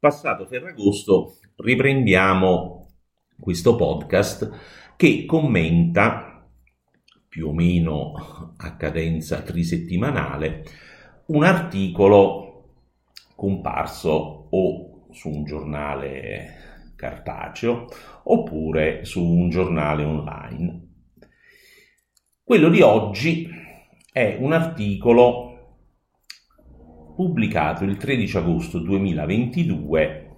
passato Ferragosto riprendiamo questo podcast che commenta più o meno a cadenza trisettimanale un articolo comparso o su un giornale cartaceo oppure su un giornale online. Quello di oggi è un articolo pubblicato il 13 agosto 2022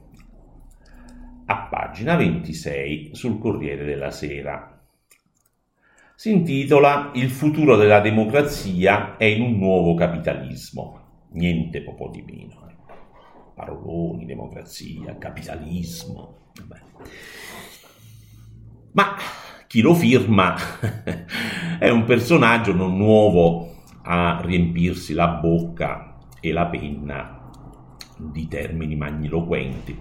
a pagina 26 sul Corriere della Sera. Si intitola Il futuro della democrazia è in un nuovo capitalismo. Niente poco di meno. Eh. Paroloni, democrazia, capitalismo. Vabbè. Ma chi lo firma è un personaggio non nuovo a riempirsi la bocca e la penna di termini magniloquenti.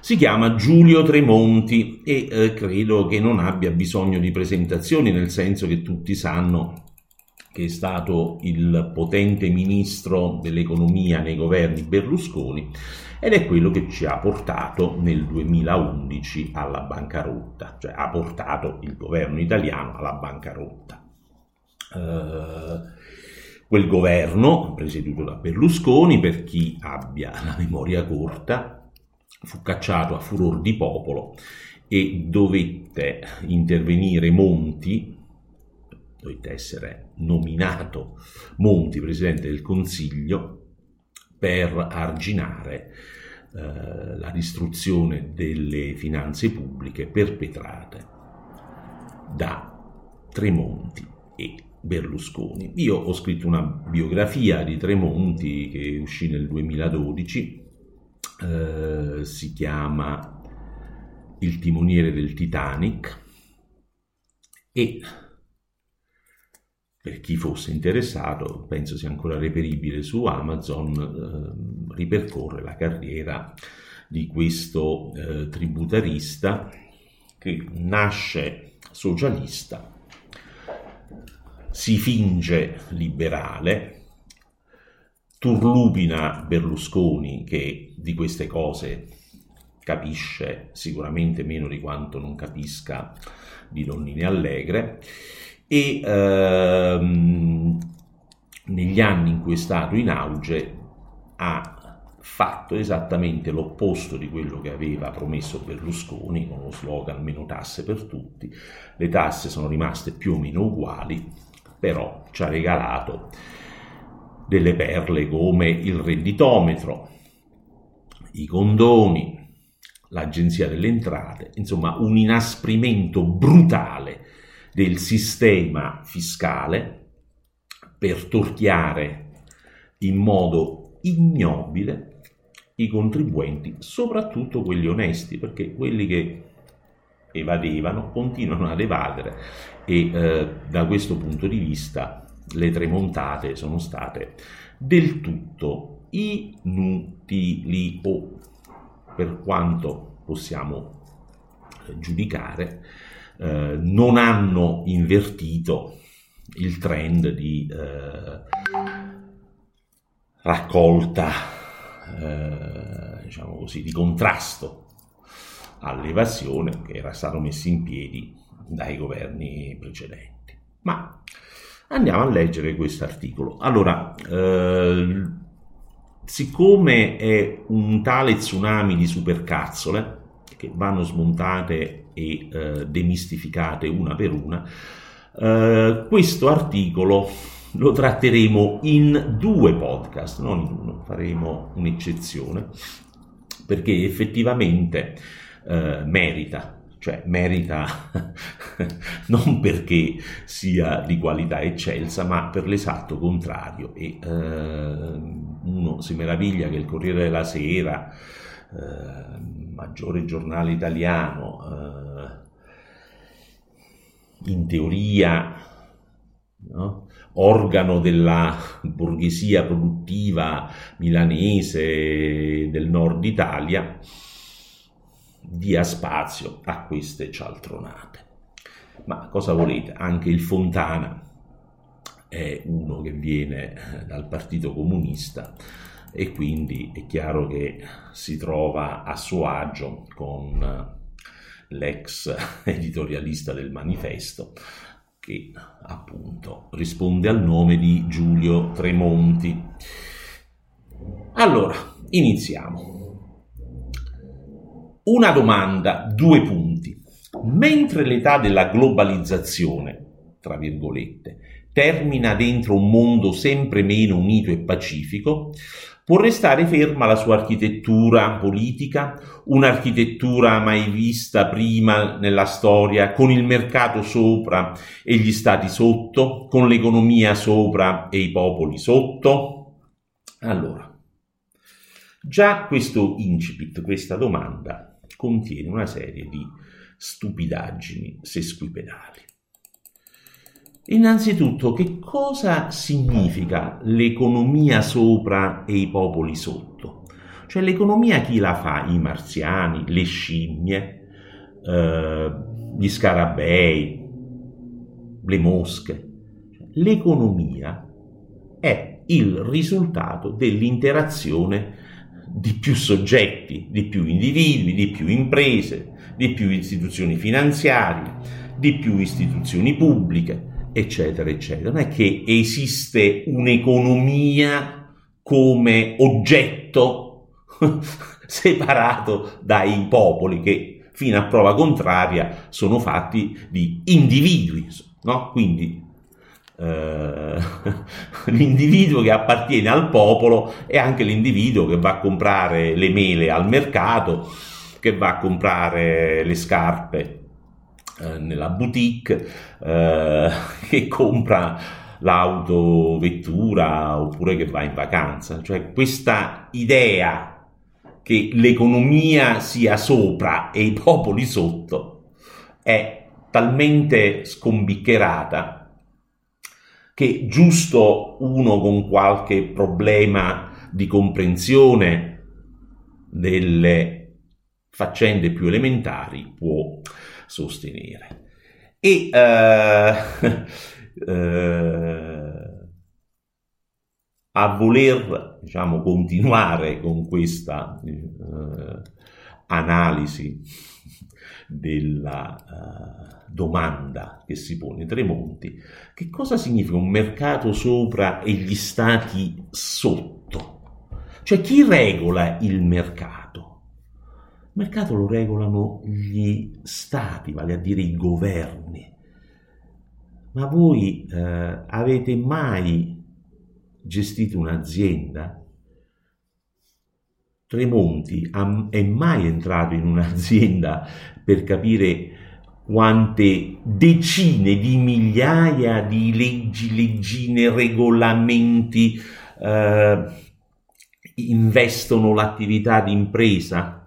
Si chiama Giulio Tremonti e eh, credo che non abbia bisogno di presentazioni, nel senso che tutti sanno che è stato il potente ministro dell'economia nei governi Berlusconi ed è quello che ci ha portato nel 2011 alla bancarotta, cioè ha portato il governo italiano alla bancarotta. Uh, Quel governo, presieduto da Berlusconi, per chi abbia la memoria corta, fu cacciato a furor di popolo e dovette intervenire Monti, dovette essere nominato Monti presidente del Consiglio per arginare eh, la distruzione delle finanze pubbliche perpetrate da Tremonti e Berlusconi. Io ho scritto una biografia di Tremonti che uscì nel 2012, eh, si chiama Il timoniere del Titanic e per chi fosse interessato, penso sia ancora reperibile su Amazon, eh, ripercorre la carriera di questo eh, tributarista che nasce socialista si finge liberale, turlupina Berlusconi che di queste cose capisce sicuramente meno di quanto non capisca di Donnine Allegre e ehm, negli anni in cui è stato in auge ha fatto esattamente l'opposto di quello che aveva promesso Berlusconi con lo slogan meno tasse per tutti. Le tasse sono rimaste più o meno uguali, però ci ha regalato delle perle come il redditometro, i condoni, l'agenzia delle entrate, insomma un inasprimento brutale del sistema fiscale per torchiare in modo ignobile i contribuenti, soprattutto quelli onesti, perché quelli che evadevano continuano ad evadere e eh, da questo punto di vista le tramontate sono state del tutto inutili o per quanto possiamo eh, giudicare eh, non hanno invertito il trend di eh, raccolta eh, diciamo così di contrasto all'evasione che era stato messo in piedi dai governi precedenti. Ma andiamo a leggere questo articolo. Allora, eh, siccome è un tale tsunami di supercazzole che vanno smontate e eh, demistificate una per una, eh, questo articolo lo tratteremo in due podcast, non in uno, faremo un'eccezione, perché effettivamente eh, merita, cioè merita non perché sia di qualità eccelsa, ma per l'esatto contrario. E eh, uno si meraviglia che il Corriere della Sera, eh, maggiore giornale italiano, eh, in teoria no? organo della borghesia produttiva milanese del nord Italia, dia spazio a queste cialtronate. Ma cosa volete? Anche il Fontana è uno che viene eh, dal Partito Comunista e quindi è chiaro che si trova a suo agio con l'ex editorialista del manifesto che appunto risponde al nome di Giulio Tremonti. Allora, iniziamo. Una domanda, due punti. Mentre l'età della globalizzazione, tra virgolette, termina dentro un mondo sempre meno unito e pacifico, può restare ferma la sua architettura politica, un'architettura mai vista prima nella storia, con il mercato sopra e gli stati sotto, con l'economia sopra e i popoli sotto? Allora, già questo incipit, questa domanda, contiene una serie di stupidaggini sesquipedali. Innanzitutto, che cosa significa l'economia sopra e i popoli sotto? Cioè l'economia chi la fa? I marziani, le scimmie, eh, gli scarabei, le mosche. L'economia è il risultato dell'interazione di più soggetti, di più individui, di più imprese, di più istituzioni finanziarie, di più istituzioni pubbliche, eccetera, eccetera. Non è che esiste un'economia come oggetto separato dai popoli che fino a prova contraria sono fatti di individui, no? Quindi eh, l'individuo che appartiene al popolo è anche l'individuo che va a comprare le mele al mercato, che va a comprare le scarpe eh, nella boutique eh, che compra l'autovettura oppure che va in vacanza. Cioè questa idea che l'economia sia sopra e i popoli sotto è talmente scombiccherata che giusto uno con qualche problema di comprensione delle faccende più elementari può sostenere. E uh, uh, a voler diciamo, continuare con questa uh, analisi della domanda che si pone Tremonti, che cosa significa un mercato sopra e gli stati sotto? Cioè chi regola il mercato? Il mercato lo regolano gli stati, vale a dire i governi. Ma voi eh, avete mai gestito un'azienda? Tremonti è mai entrato in un'azienda per capire quante decine di migliaia di leggi, leggine, regolamenti eh, investono l'attività di impresa?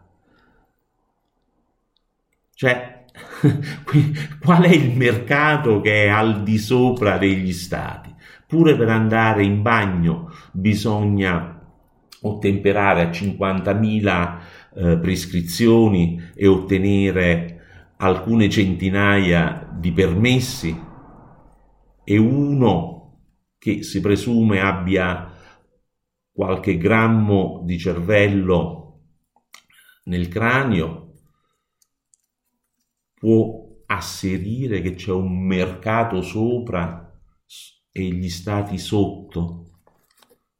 Cioè, qual è il mercato che è al di sopra degli stati? Pure per andare in bagno bisogna ottemperare a 50.000 eh, prescrizioni e ottenere alcune centinaia di permessi e uno che si presume abbia qualche grammo di cervello nel cranio può asserire che c'è un mercato sopra e gli stati sotto?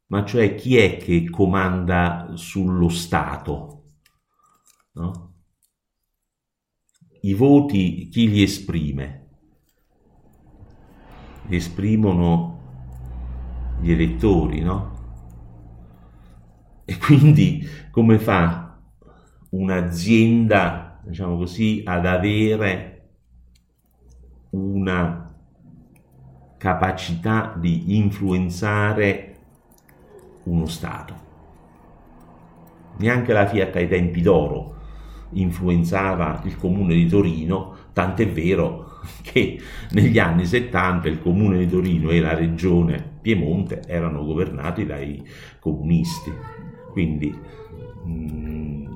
Ma cioè chi è che comanda sullo Stato? No? I voti chi li esprime? Li esprimono gli elettori, no? E quindi come fa un'azienda diciamo così, ad avere una capacità di influenzare uno Stato. Neanche la Fiat ai tempi d'oro influenzava il comune di Torino, tant'è vero che negli anni 70 il comune di Torino e la regione Piemonte erano governati dai comunisti. Quindi mh, mm,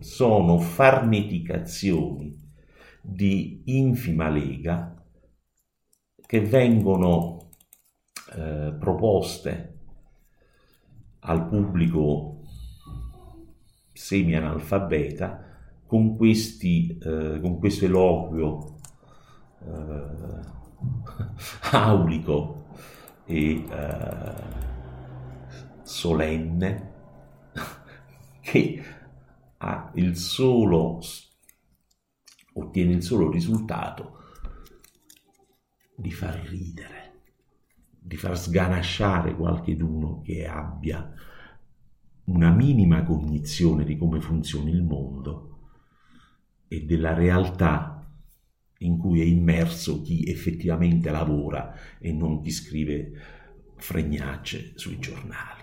sono farneticazioni di infima lega che vengono eh, proposte al pubblico semi-analfabeta con, questi, eh, con questo eloquio eh, aulico e eh, solenne che il solo ottiene il solo risultato di far ridere, di far sganasciare qualcheduno che abbia una minima cognizione di come funziona il mondo e della realtà in cui è immerso chi effettivamente lavora e non chi scrive fregnacce sui giornali.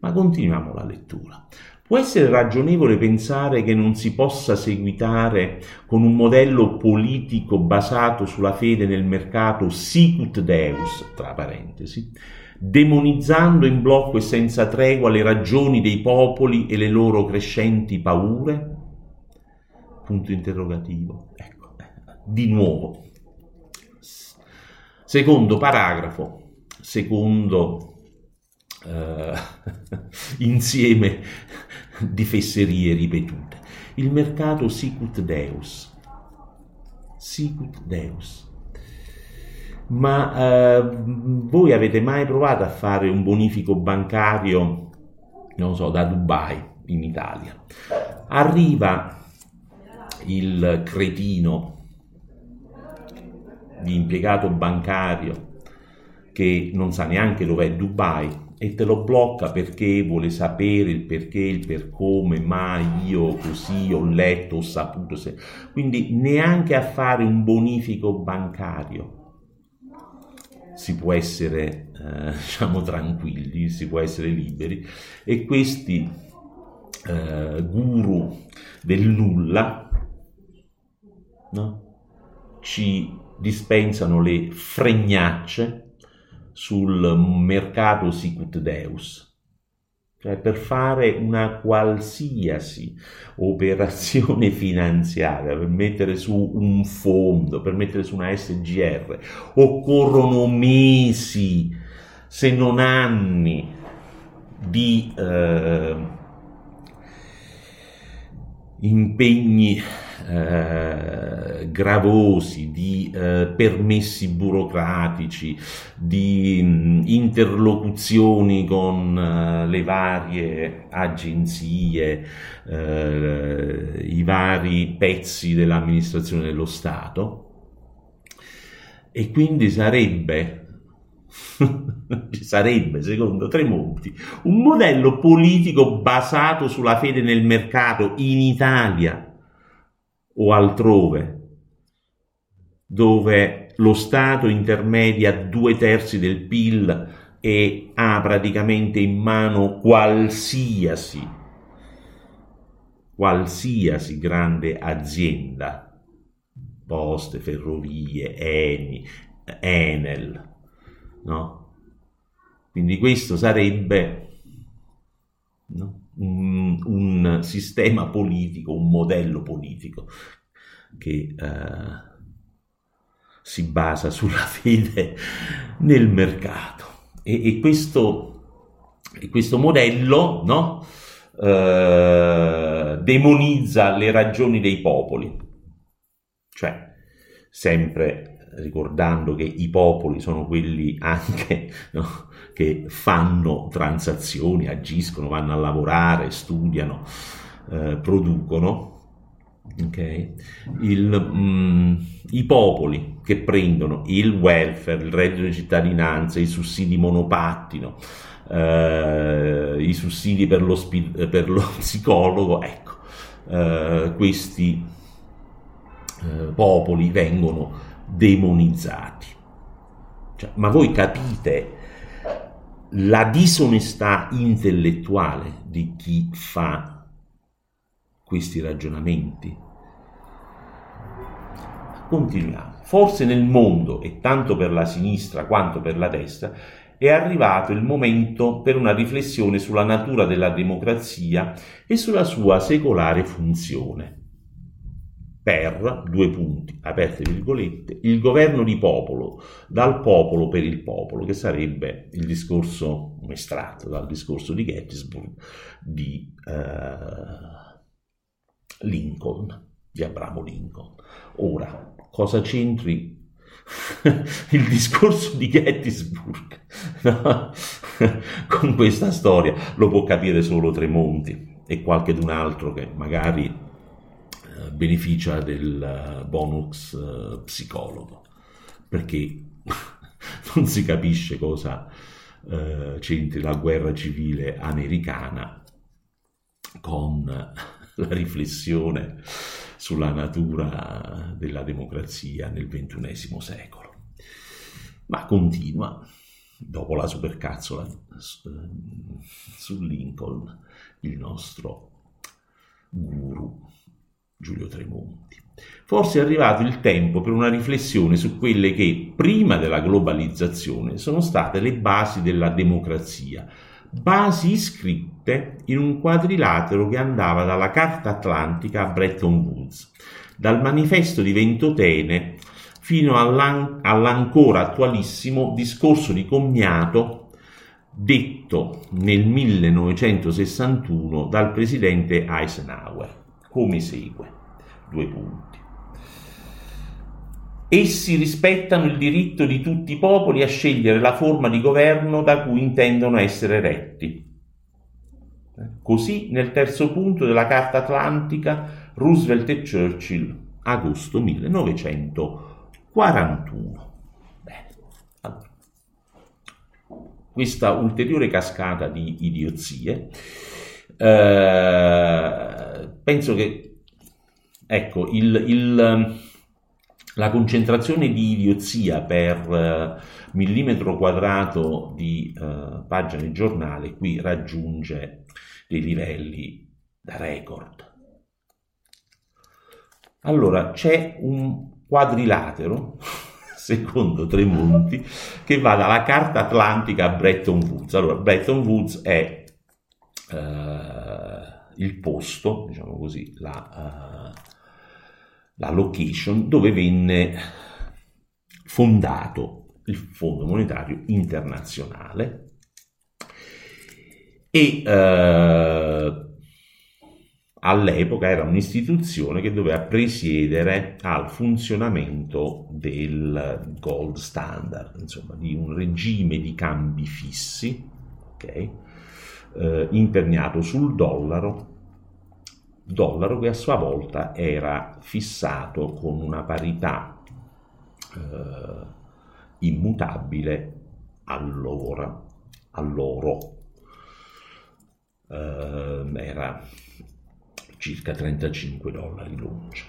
Ma continuiamo la lettura. Può essere ragionevole pensare che non si possa seguitare con un modello politico basato sulla fede nel mercato sicut deus, tra parentesi, demonizzando in blocco e senza tregua le ragioni dei popoli e le loro crescenti paure? Punto interrogativo. Ecco, di nuovo. Secondo paragrafo, secondo eh, insieme di fesserie ripetute. Il mercato sicut deus. Sicut deus. Ma eh, voi avete mai provato a fare un bonifico bancario, non so, da Dubai in Italia? Arriva il cretino di impiegato bancario che non sa neanche dov'è Dubai e te lo blocca perché vuole sapere il perché, il per come, ma io così ho letto, ho saputo. Se... Quindi neanche a fare un bonifico bancario si può essere, eh, diciamo, tranquilli, si può essere liberi e questi eh, guru del nulla no? ci dispensano le fregnacce sul mercato sicut deus, cioè per fare una qualsiasi operazione finanziaria, per mettere su un fondo, per mettere su una SGR, occorrono mesi, se non anni, di eh, impegni eh, gravosi, di eh, permessi burocratici, di mh, mm, interlocuzioni con uh, le varie agenzie, uh, i vari pezzi dell'amministrazione dello Stato. E quindi sarebbe sarebbe, secondo Tremonti, un modello politico basato sulla fede nel mercato in Italia o altrove, dove lo Stato intermedia due terzi del PIL e ha praticamente in mano qualsiasi, qualsiasi grande azienda, poste, ferrovie, Eni, Enel, no? Quindi questo sarebbe no? Un, un, sistema politico, un modello politico che eh, si basa sulla fede nel mercato. E, e, questo, e questo, modello no? eh, demonizza le ragioni dei popoli, cioè sempre ricordando che i popoli sono quelli anche no, che fanno transazioni, agiscono, vanno a lavorare, studiano, eh, producono. Okay? Il, mm, I popoli che prendono il welfare, il reddito di cittadinanza, i sussidi monopattino, eh, i sussidi per lo, per lo psicologo, ecco, eh, questi eh, popoli vengono demonizzati. Cioè, ma voi capite la disonestà intellettuale di chi fa questi ragionamenti? Continuiamo. Forse nel mondo, e tanto per la sinistra quanto per la destra, è arrivato il momento per una riflessione sulla natura della democrazia e sulla sua secolare funzione. Per, due punti, aperte virgolette, il governo di popolo, dal popolo per il popolo, che sarebbe il discorso estratto dal discorso di Gettysburg di eh, Lincoln, di Abramo Lincoln. Ora, cosa c'entri il discorso di Gettysburg no? con questa storia? Lo può capire solo Tremonti e qualche d'un altro che magari beneficia del eh, bonus uh, psicologo, perché non si capisce cosa uh, c'entri la guerra civile americana con la riflessione sulla natura della democrazia nel XXI secolo. Ma continua, dopo la supercazzola su Lincoln, il nostro guru Giulio Tremonti. Forse è arrivato il tempo per una riflessione su quelle che, prima della globalizzazione, sono state le basi della democrazia, basi iscritte in un quadrilatero che andava dalla Carta Atlantica a Bretton Woods, dal manifesto di Ventotene fino all'an- all'ancora attualissimo discorso di commiato detto nel 1961 dal presidente Eisenhower come segue. Due punti. Essi rispettano il diritto di tutti i popoli a scegliere la forma di governo da cui intendono essere retti. Così nel terzo punto della Carta Atlantica Roosevelt e Churchill, agosto 1941. Bene. Allora. Questa ulteriore cascata di idiozie eh, penso che ecco, il, il, la concentrazione di idiozia per uh, millimetro quadrato di uh, pagina di giornale qui raggiunge dei livelli da record. Allora, c'è un quadrilatero, secondo Tremonti, che va dalla carta atlantica a Bretton Woods. Allora, Bretton Woods è eh, il posto, diciamo così, la, uh, la location dove venne fondato il Fondo Monetario Internazionale e eh, all'epoca era un'istituzione che doveva presiedere al funzionamento del gold standard, insomma di un regime di cambi fissi, ok? Eh, imperniato sul dollaro, dollaro che a sua volta era fissato con una parità eh, immutabile allora, all'oro. Eh, era circa 35 dollari l'uncia.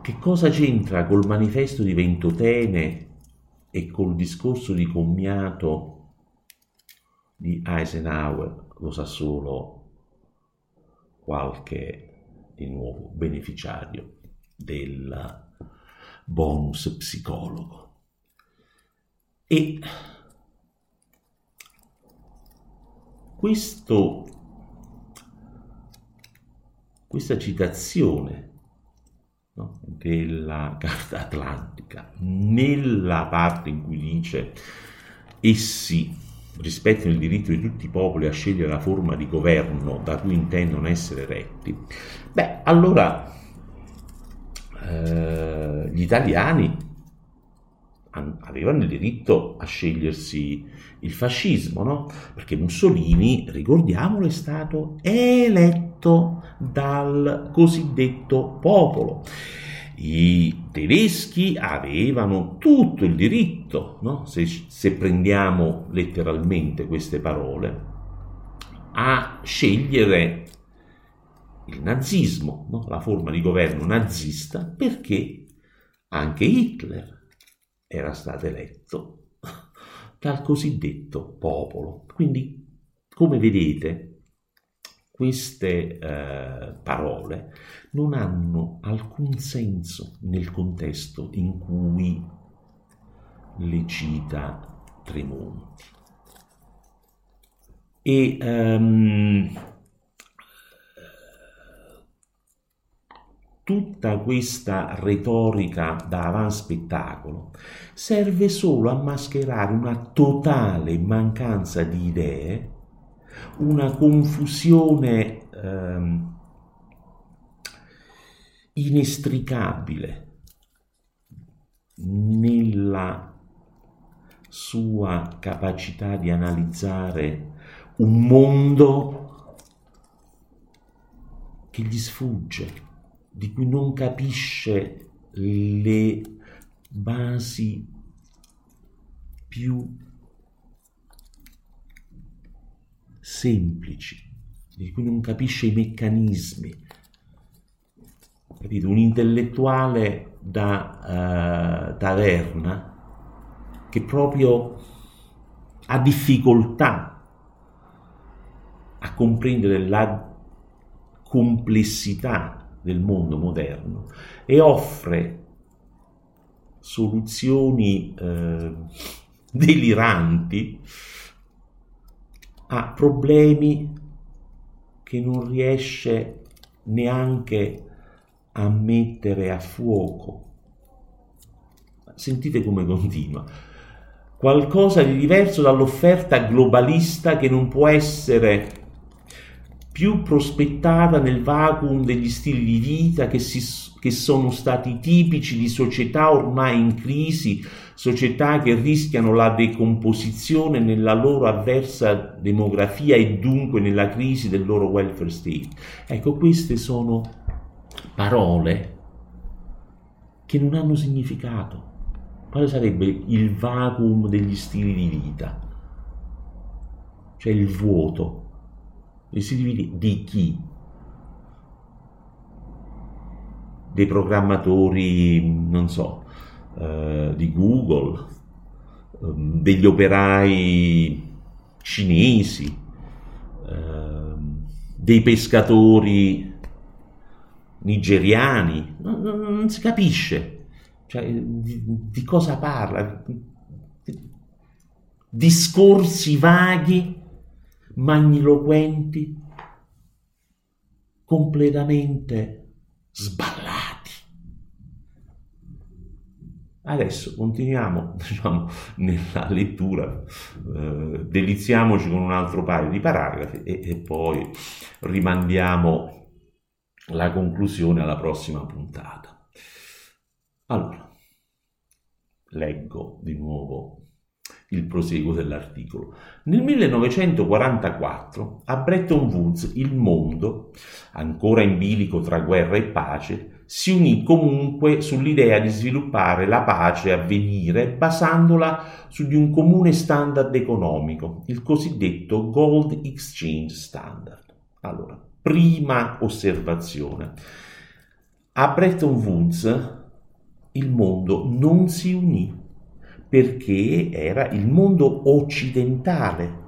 Che cosa c'entra col manifesto di Ventotene e col discorso di commiato di Eisenhower lo sa solo qualche di nuovo beneficiario del bonus psicologo. E questo, questa citazione no, della Carta Atlantica nella parte in cui dice essi rispettino il diritto di tutti i popoli a scegliere la forma di governo da cui intendono essere retti, beh, allora eh, gli italiani avevano il diritto a scegliersi il fascismo, no? Perché Mussolini, ricordiamolo, è stato eletto dal cosiddetto popolo i tedeschi avevano tutto il diritto, no? se, se, prendiamo letteralmente queste parole, a scegliere il nazismo, no? la forma di governo nazista, perché anche Hitler era stato eletto dal cosiddetto popolo. Quindi, come vedete, queste eh, parole non hanno alcun senso nel contesto in cui le cita Tremonti. E um, tutta questa retorica da avan spettacolo serve solo a mascherare una totale mancanza di idee, una confusione ehm, inestricabile nella sua capacità di analizzare un mondo che gli sfugge, di cui non capisce le basi più semplici, di cui non capisce i meccanismi. Capite? Un intellettuale da uh, taverna che proprio ha difficoltà a comprendere la complessità del mondo moderno e offre soluzioni eh, deliranti a problemi che non riesce neanche a mettere a fuoco. Sentite come continua qualcosa di diverso dall'offerta globalista che non può essere più prospettata nel vacuum degli stili di vita che, si, che sono stati tipici di società ormai in crisi, società che rischiano la decomposizione nella loro avversa demografia e dunque nella crisi del loro welfare state. Ecco, queste sono parole che non hanno significato quale sarebbe il vacuum degli stili di vita? Cioè il vuoto. Gli stili di vita di chi? Dei programmatori, non so, eh, di Google, eh, degli operai cinesi, eh, dei pescatori nigeriani, non, non, non si capisce cioè, di, di cosa parla? Discorsi vaghi, magniloquenti, completamente sballati. Adesso continuiamo diciamo, nella lettura, eh, deliziamoci con un altro paio di paragrafi e, e poi rimandiamo la conclusione alla prossima puntata. Allora, leggo di nuovo il proseguo dell'articolo. Nel 1944 a Bretton Woods il mondo, ancora in bilico tra guerra e pace, si unì comunque sull'idea di sviluppare la pace a venire basandola su di un comune standard economico, il cosiddetto Gold Exchange Standard. Allora, prima osservazione. A Bretton Woods il mondo non si unì perché era il mondo occidentale.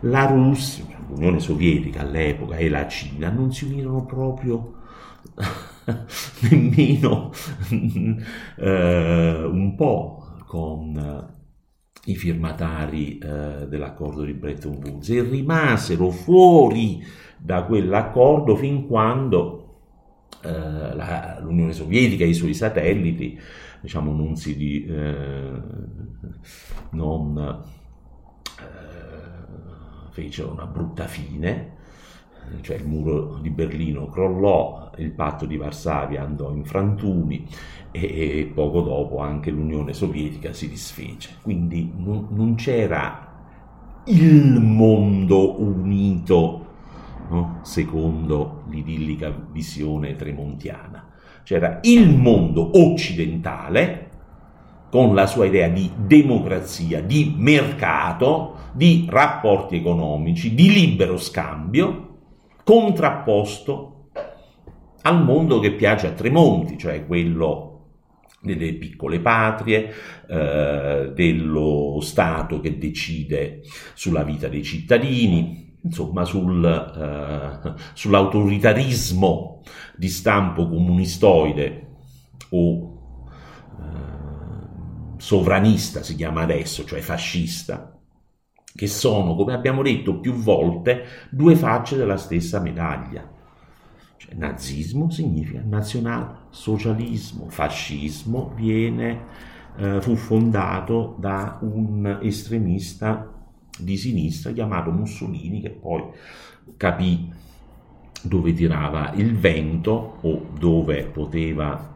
La Russia, l'Unione Sovietica all'epoca e la Cina non si unirono proprio nemmeno eh, un po' con i firmatari eh, dell'accordo di Bretton Woods e rimasero fuori da quell'accordo fin quando eh, la, l'Unione Sovietica e i suoi satelliti diciamo, non si di, eh, non eh, fecero una brutta fine, cioè il muro di Berlino crollò, il patto di Varsavia andò in frantumi e, poco dopo anche l'Unione Sovietica si disfece. Quindi non, non c'era il mondo unito no? secondo l'idillica visione tremontiana. C'era il mondo occidentale con la sua idea di democrazia, di mercato, di rapporti economici, di libero scambio, contrapposto al mondo che piace a Tremonti, cioè quello delle piccole patrie, eh, dello Stato che decide sulla vita dei cittadini, insomma, sul, eh, sull'autoritarismo di stampo comunistoide o eh, sovranista si chiama adesso, cioè fascista, che sono, come abbiamo detto più volte, due facce della stessa medaglia. Cioè, nazismo significa nazionalsocialismo, fascismo viene, eh, fu fondato da un estremista di sinistra chiamato Mussolini che poi capì dove tirava il vento o dove poteva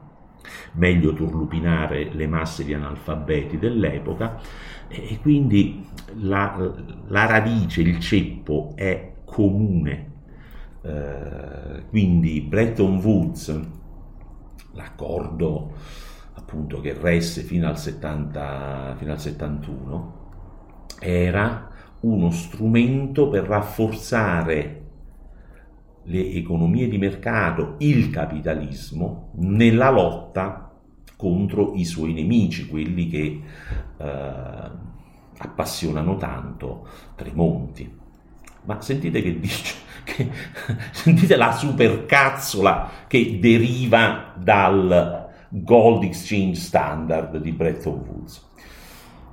meglio turlupinare le masse di analfabeti dell'epoca e quindi la, la radice, il ceppo è comune. Eh, quindi Bretton Woods, l'accordo appunto che resse fino al, 70, fino al 71, era uno strumento per rafforzare le economie di mercato, il capitalismo, nella lotta contro i suoi nemici, quelli che eh, appassionano tanto Tremonti. Ma sentite che dice, che, sentite la supercazzola che deriva dal Gold Exchange Standard di Bretton Woods.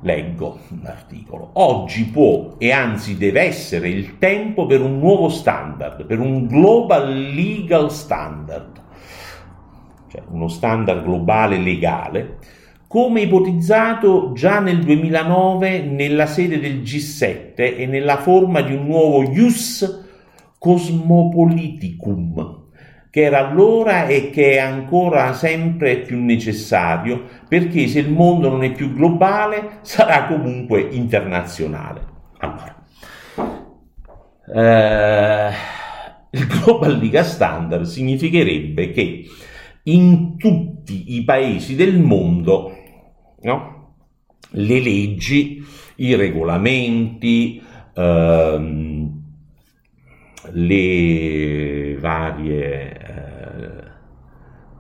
Leggo l'articolo. Oggi può e anzi deve essere il tempo per un nuovo standard, per un global legal standard, cioè uno standard globale legale, come ipotizzato già nel 2009 nella sede del G7 e nella forma di un nuovo Ius Cosmopoliticum, che era allora e che è ancora sempre più necessario perché se il mondo non è più globale sarà comunque internazionale. Allora, eh, il Global Liga Standard significherebbe che in tutti i paesi del mondo no, le leggi, i regolamenti, ehm, le varie eh,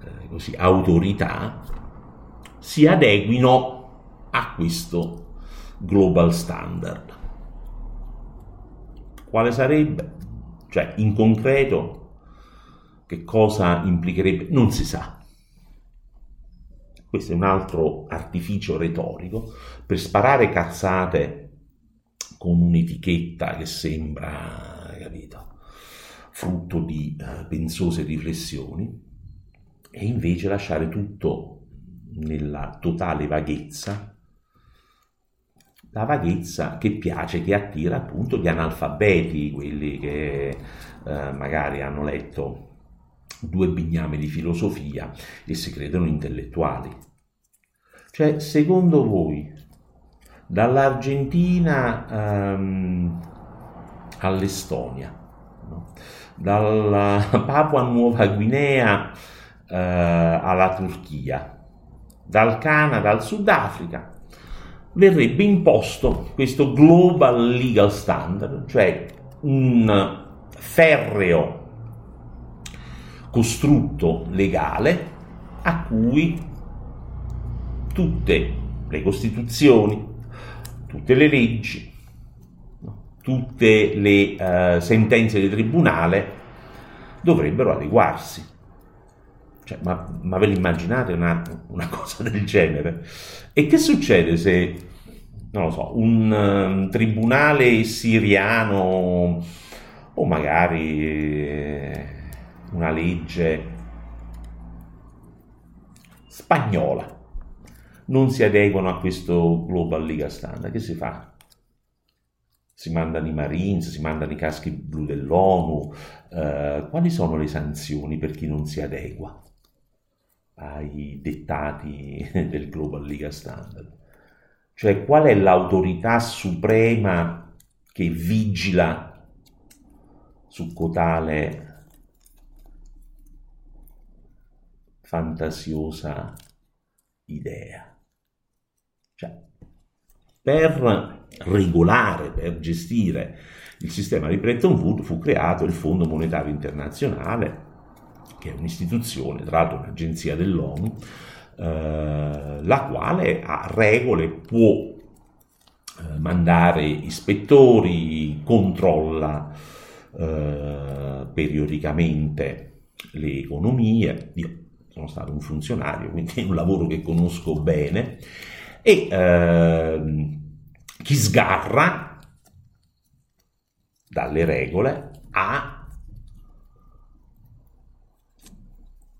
eh, così, autorità si adeguino a questo global standard. Quale sarebbe? Cioè, in concreto, che cosa implicherebbe? Non si sa. Questo è un altro artificio retorico per sparare cazzate con un'etichetta che sembra, frutto di uh, pensose riflessioni e invece lasciare tutto nella totale vaghezza, la vaghezza che piace, che attira appunto gli analfabeti, quelli che uh, magari hanno letto due bignami di filosofia e si credono intellettuali. Cioè, secondo voi, dall'Argentina um, all'Estonia? Dalla Papua Nuova Guinea eh, alla Turchia, dal Canada al Sudafrica, verrebbe imposto questo Global Legal Standard, cioè un ferreo costrutto legale a cui tutte le costituzioni, tutte le leggi, tutte le uh, sentenze di tribunale dovrebbero adeguarsi. Cioè, ma, ma, ve l'immaginate una, una, cosa del genere? E che succede se, non lo so, un um, tribunale siriano o magari eh, una legge spagnola non si adeguano a questo Global Liga Standard? Che si fa? Si mandano i Marines, si mandano i caschi blu dell'ONU. Eh, quali sono le sanzioni per chi non si adegua ai dettati del Global Liga Standard? Cioè, qual è l'autorità suprema che vigila su cotale fantasiosa idea? Cioè, per regolare, per gestire il sistema di Bretton Woods fu creato il Fondo Monetario Internazionale, che è un'istituzione, tra l'altro un'agenzia dell'ONU, eh, la quale ha regole, può eh, mandare ispettori, controlla eh, periodicamente le economie. Io sono stato un funzionario, quindi è un lavoro che conosco bene e ehm, chi sgarra dalle regole ha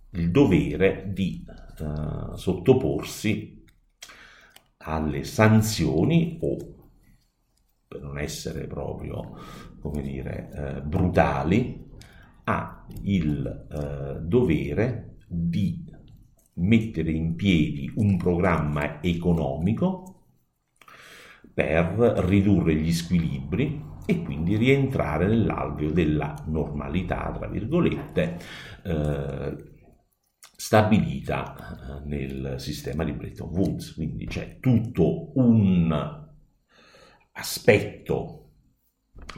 il dovere di eh, sottoporsi alle sanzioni o, per non essere proprio, come dire, eh, brutali, ha il eh, dovere di mettere in piedi un programma economico per ridurre gli squilibri e quindi rientrare nell'alveo della normalità, tra virgolette, eh, stabilita eh, nel sistema di Bretton Woods. Quindi c'è tutto un aspetto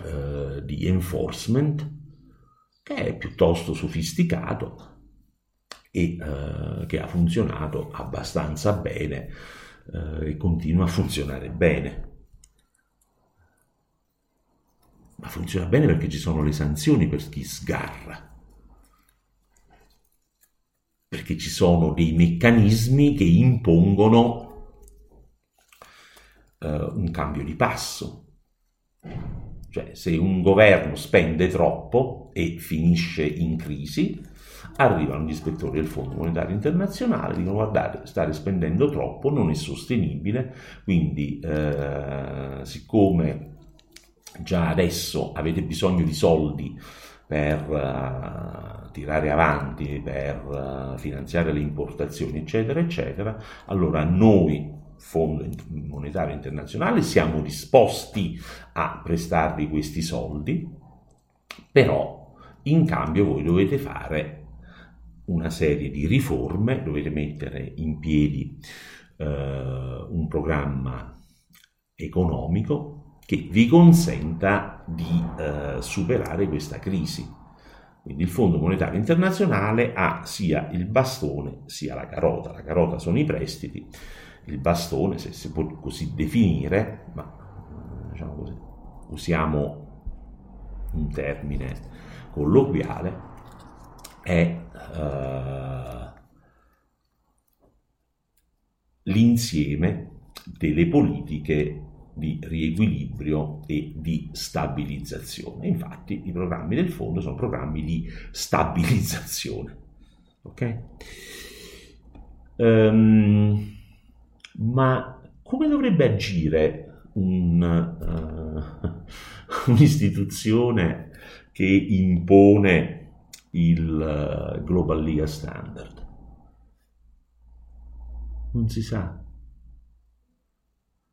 eh, di enforcement che è piuttosto sofisticato e eh, che ha funzionato abbastanza bene eh, e continua a funzionare bene. Ma funziona bene perché ci sono le sanzioni per chi sgarra. Perché ci sono dei meccanismi che impongono eh, un cambio di passo. Cioè, se un governo spende troppo e finisce in crisi, arrivano gli ispettori del Fondo Monetario Internazionale, dicono guardate, state spendendo troppo, non è sostenibile, quindi eh, siccome già adesso avete bisogno di soldi per uh, tirare avanti, per uh, finanziare le importazioni, eccetera, eccetera, allora noi Fondo Monetario Internazionale siamo disposti a prestarvi questi soldi, però in cambio voi dovete fare una serie di riforme, dovete mettere in piedi uh, un programma economico che vi consenta di eh, superare questa crisi. Quindi il Fondo Monetario Internazionale ha sia il bastone sia la carota. La carota sono i prestiti, il bastone, se si può così definire, ma diciamo così, usiamo un termine colloquiale, è uh, l'insieme delle politiche di riequilibrio e di stabilizzazione. Infatti i programmi del fondo sono programmi di stabilizzazione. Ok? Um, ma come dovrebbe agire un, uh, un'istituzione che impone il uh, Global Liga Standard? Non si sa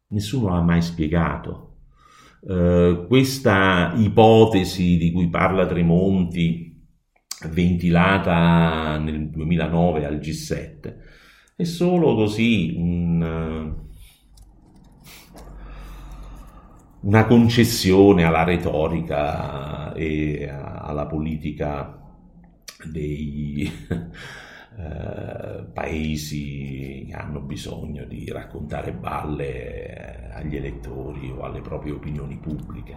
nessuno l'ha mai spiegato. Uh, questa ipotesi di cui parla Tremonti, ventilata nel 2009 al G7, è solo così un, una concessione alla retorica e alla politica dei eh, paesi hanno bisogno di raccontare balle agli elettori o alle proprie opinioni pubbliche.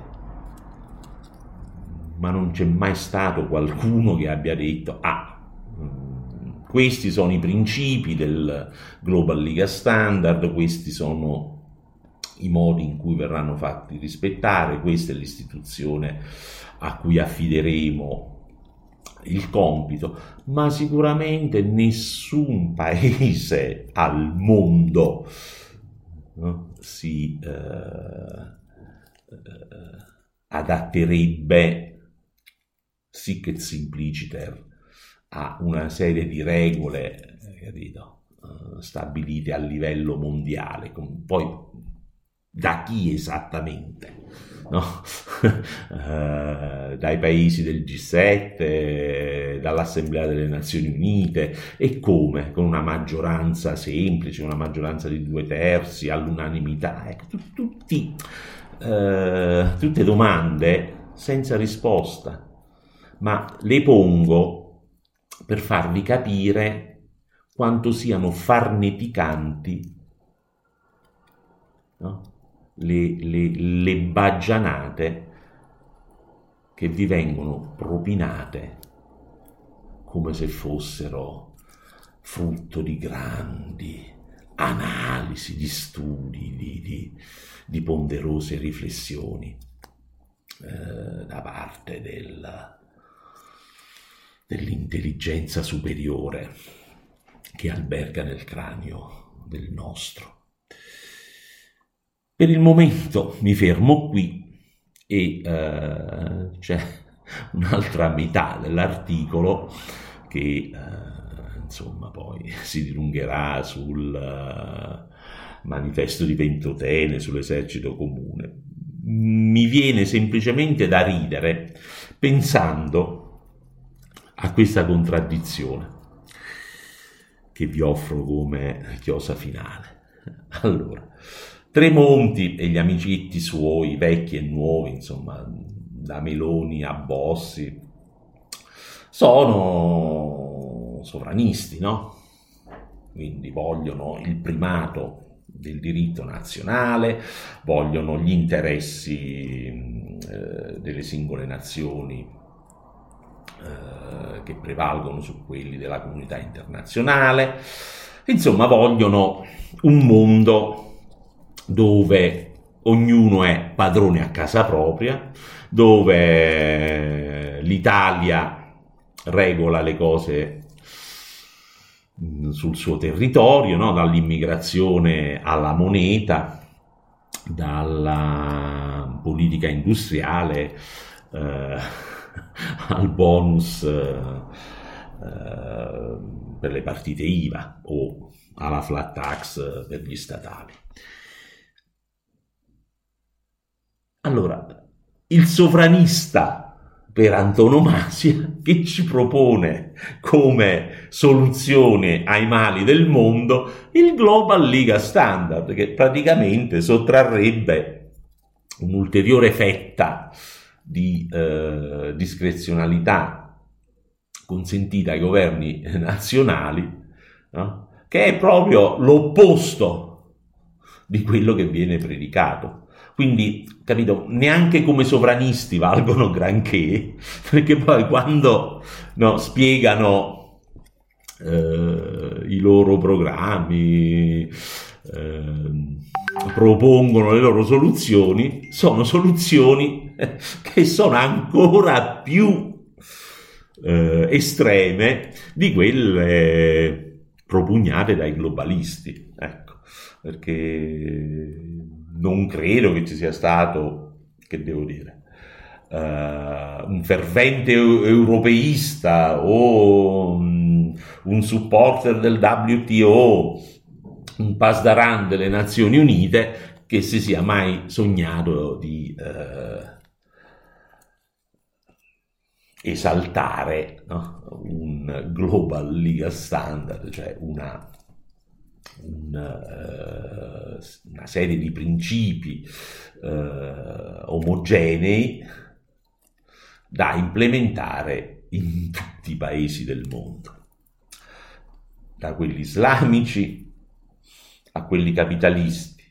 Ma non c'è mai stato qualcuno che abbia detto ah, mm, questi sono i principi del Global Liga Standard, questi sono i modi in cui verranno fatti rispettare, questa è l'istituzione a cui affideremo il compito, ma sicuramente nessun paese al mondo si eh, eh, adatterebbe sic et simpliciter a una serie di regole eh, capito, eh, stabilite a livello mondiale. Poi da chi esattamente? No? uh, dai paesi del G7, dall'Assemblea delle Nazioni Unite e come? Con una maggioranza semplice, una maggioranza di due terzi, all'unanimità. Ecco, tutti, uh, tutte domande senza risposta, ma le pongo per farvi capire quanto siano farneticanti no? Le, le, le baggianate che vi vengono propinate come se fossero frutto di grandi analisi, di studi, di, di, di ponderose riflessioni eh, da parte del, dell'intelligenza superiore che alberga nel cranio del nostro. Per il momento mi fermo qui e uh, c'è un'altra metà dell'articolo che uh, insomma poi si dilungherà sul uh, manifesto di Ventotene, sull'esercito comune. Mi viene semplicemente da ridere pensando a questa contraddizione che vi offro come chiosa finale. Allora, Tremonti e gli amicetti suoi, vecchi e nuovi, insomma, da Meloni a Bossi, sono sovranisti, no? Quindi vogliono il primato del diritto nazionale, vogliono gli interessi eh, delle singole nazioni eh, che prevalgono su quelli della comunità internazionale, insomma vogliono un mondo dove ognuno è padrone a casa propria, dove l'Italia regola le cose mm, sul suo territorio, no? dall'immigrazione alla moneta, dalla politica industriale eh, al bonus eh, eh, per le partite IVA o alla flat tax per gli statali. Allora, il sovranista per antonomasia che ci propone come soluzione ai mali del mondo il Global Liga Standard, che praticamente sottrarrebbe un'ulteriore fetta di eh, discrezionalità consentita ai governi nazionali, no? che è proprio l'opposto di quello che viene predicato. Quindi, capito, neanche come sovranisti valgono granché, perché poi quando no, spiegano eh, i loro programmi, eh, propongono le loro soluzioni, sono soluzioni che sono ancora più eh, estreme di quelle propugnate dai globalisti. Ecco, perché non credo che ci sia stato, che devo dire, uh, un fervente europeista o um, un supporter del WTO, un pasdaran delle Nazioni Unite che si sia mai sognato di uh, esaltare no? un global legal standard, cioè una un, uh, una serie di principi uh, omogenei da implementare in tutti i paesi del mondo, da quelli islamici a quelli capitalisti,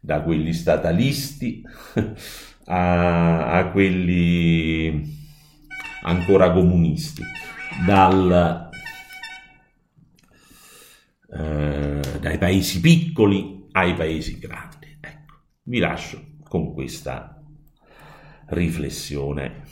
da quelli statalisti a, a quelli ancora comunisti, dal eh, dai paesi piccoli ai paesi grandi. Ecco, vi lascio con questa riflessione.